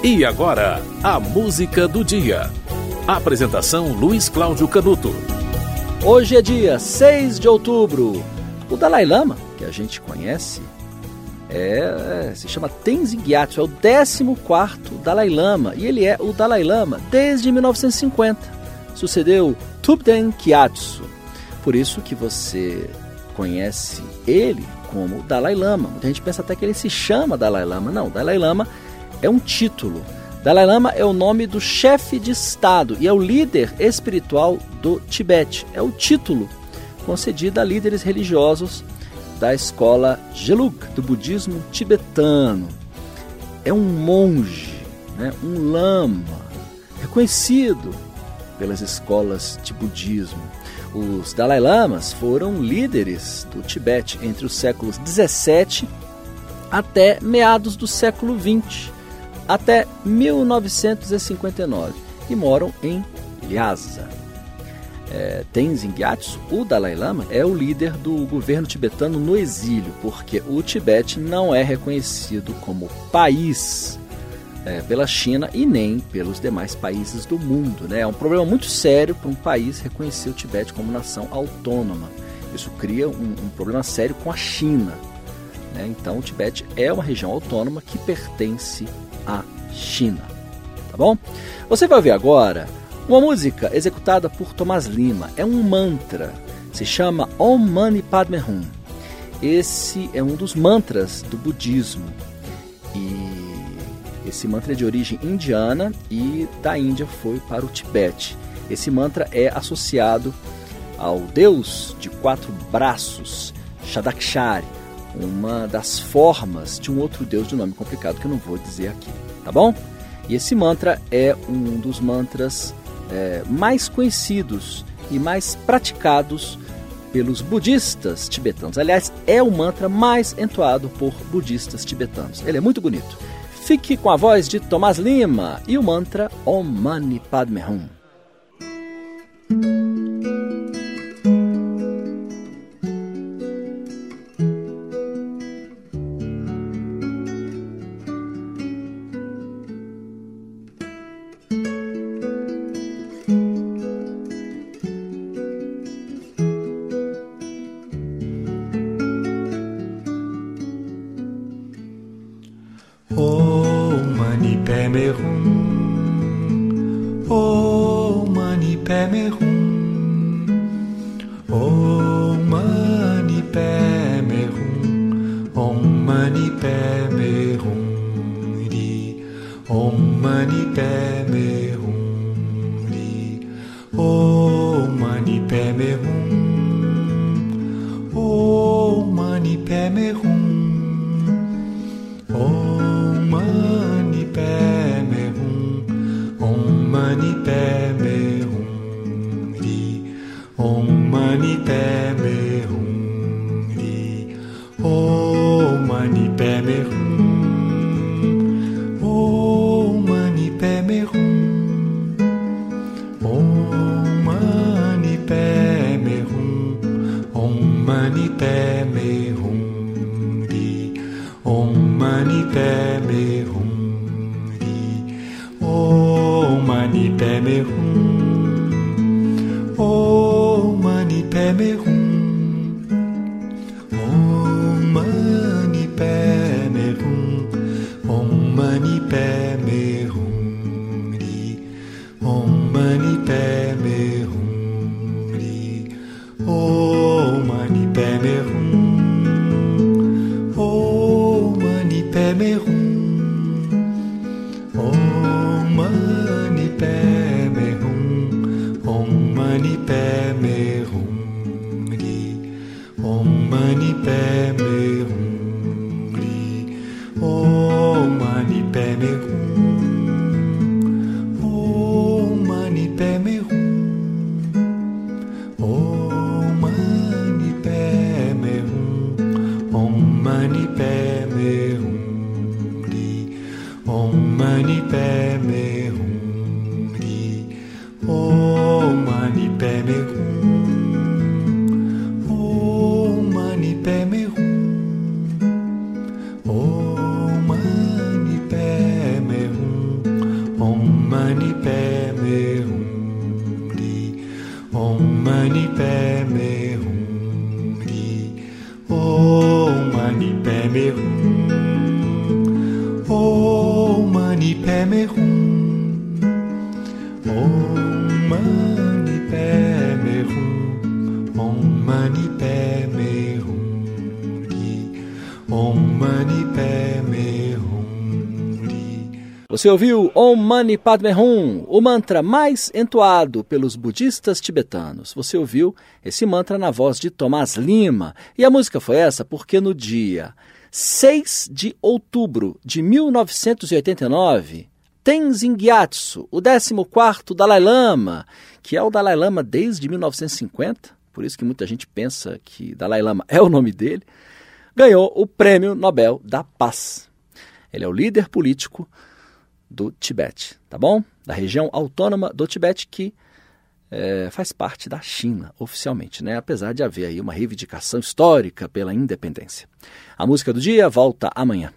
E agora, a música do dia. Apresentação Luiz Cláudio Canuto. Hoje é dia 6 de outubro. O Dalai Lama, que a gente conhece, é, se chama Tenzin Gyatso, é o 14 Dalai Lama, e ele é o Dalai Lama desde 1950. Sucedeu Thubten Gyatso. Por isso que você conhece ele como Dalai Lama. Muita gente pensa até que ele se chama Dalai Lama. Não, Dalai Lama é um título. Dalai Lama é o nome do chefe de Estado e é o líder espiritual do Tibete. É o título concedido a líderes religiosos da escola Gelug, do budismo tibetano. É um monge, né, um lama, reconhecido pelas escolas de budismo. Os Dalai Lamas foram líderes do Tibete entre os séculos 17 até meados do século 20 até 1959 e moram em Lhasa. É, Tenzin Gyatso, o Dalai Lama, é o líder do governo tibetano no exílio, porque o Tibete não é reconhecido como país é, pela China e nem pelos demais países do mundo. Né? É um problema muito sério para um país reconhecer o Tibete como nação autônoma. Isso cria um, um problema sério com a China. Né? Então, o Tibete é uma região autônoma que pertence à China. Tá bom? Você vai ouvir agora uma música executada por Tomás Lima. É um mantra. Se chama Om Mani Padme Hum. Esse é um dos mantras do budismo. E esse mantra é de origem indiana e da Índia foi para o Tibete. Esse mantra é associado ao deus de quatro braços, Shadakshari, uma das formas de um outro deus de nome complicado que eu não vou dizer aqui, tá bom? E esse mantra é um dos mantras é, mais conhecidos e mais praticados pelos budistas tibetanos. Aliás, é o mantra mais entoado por budistas tibetanos. Ele é muito bonito. Fique com a voz de Tomás Lima e o mantra Om Mani Padme Hum. Mani padme hum Oh mani padme hum Oh mani padme hum Om mani padme hum di Om mani padme hum di Oh mani padme Mani Padme Hum Di Om Mani Padme Hum Di Om Mani Padme Hum Om Mani Padme Hum Om Mani Padme Hum Om Mani Padme Hum Om Mani Mani Padme Hum. Om Mani Padme Hum Mani Padme Hum Om Mani Padme Hum Om Mani Padme Hum Om Mani Padme Hum Di Om Mani Padme Hum Di Om Mani Padme Hum Om Mani Padme hum Om mani hum Om mani ri Om mani ri Você ouviu Om Mani Padme Hum, o mantra mais entoado pelos budistas tibetanos. Você ouviu esse mantra na voz de Tomás Lima. E a música foi essa porque no dia 6 de outubro de 1989, Tenzin Gyatso, o 14º Dalai Lama, que é o Dalai Lama desde 1950, por isso que muita gente pensa que Dalai Lama é o nome dele, ganhou o Prêmio Nobel da Paz. Ele é o líder político do Tibete, tá bom? Da região autônoma do Tibete que é, faz parte da China oficialmente, né? Apesar de haver aí uma reivindicação histórica pela independência. A música do dia volta amanhã.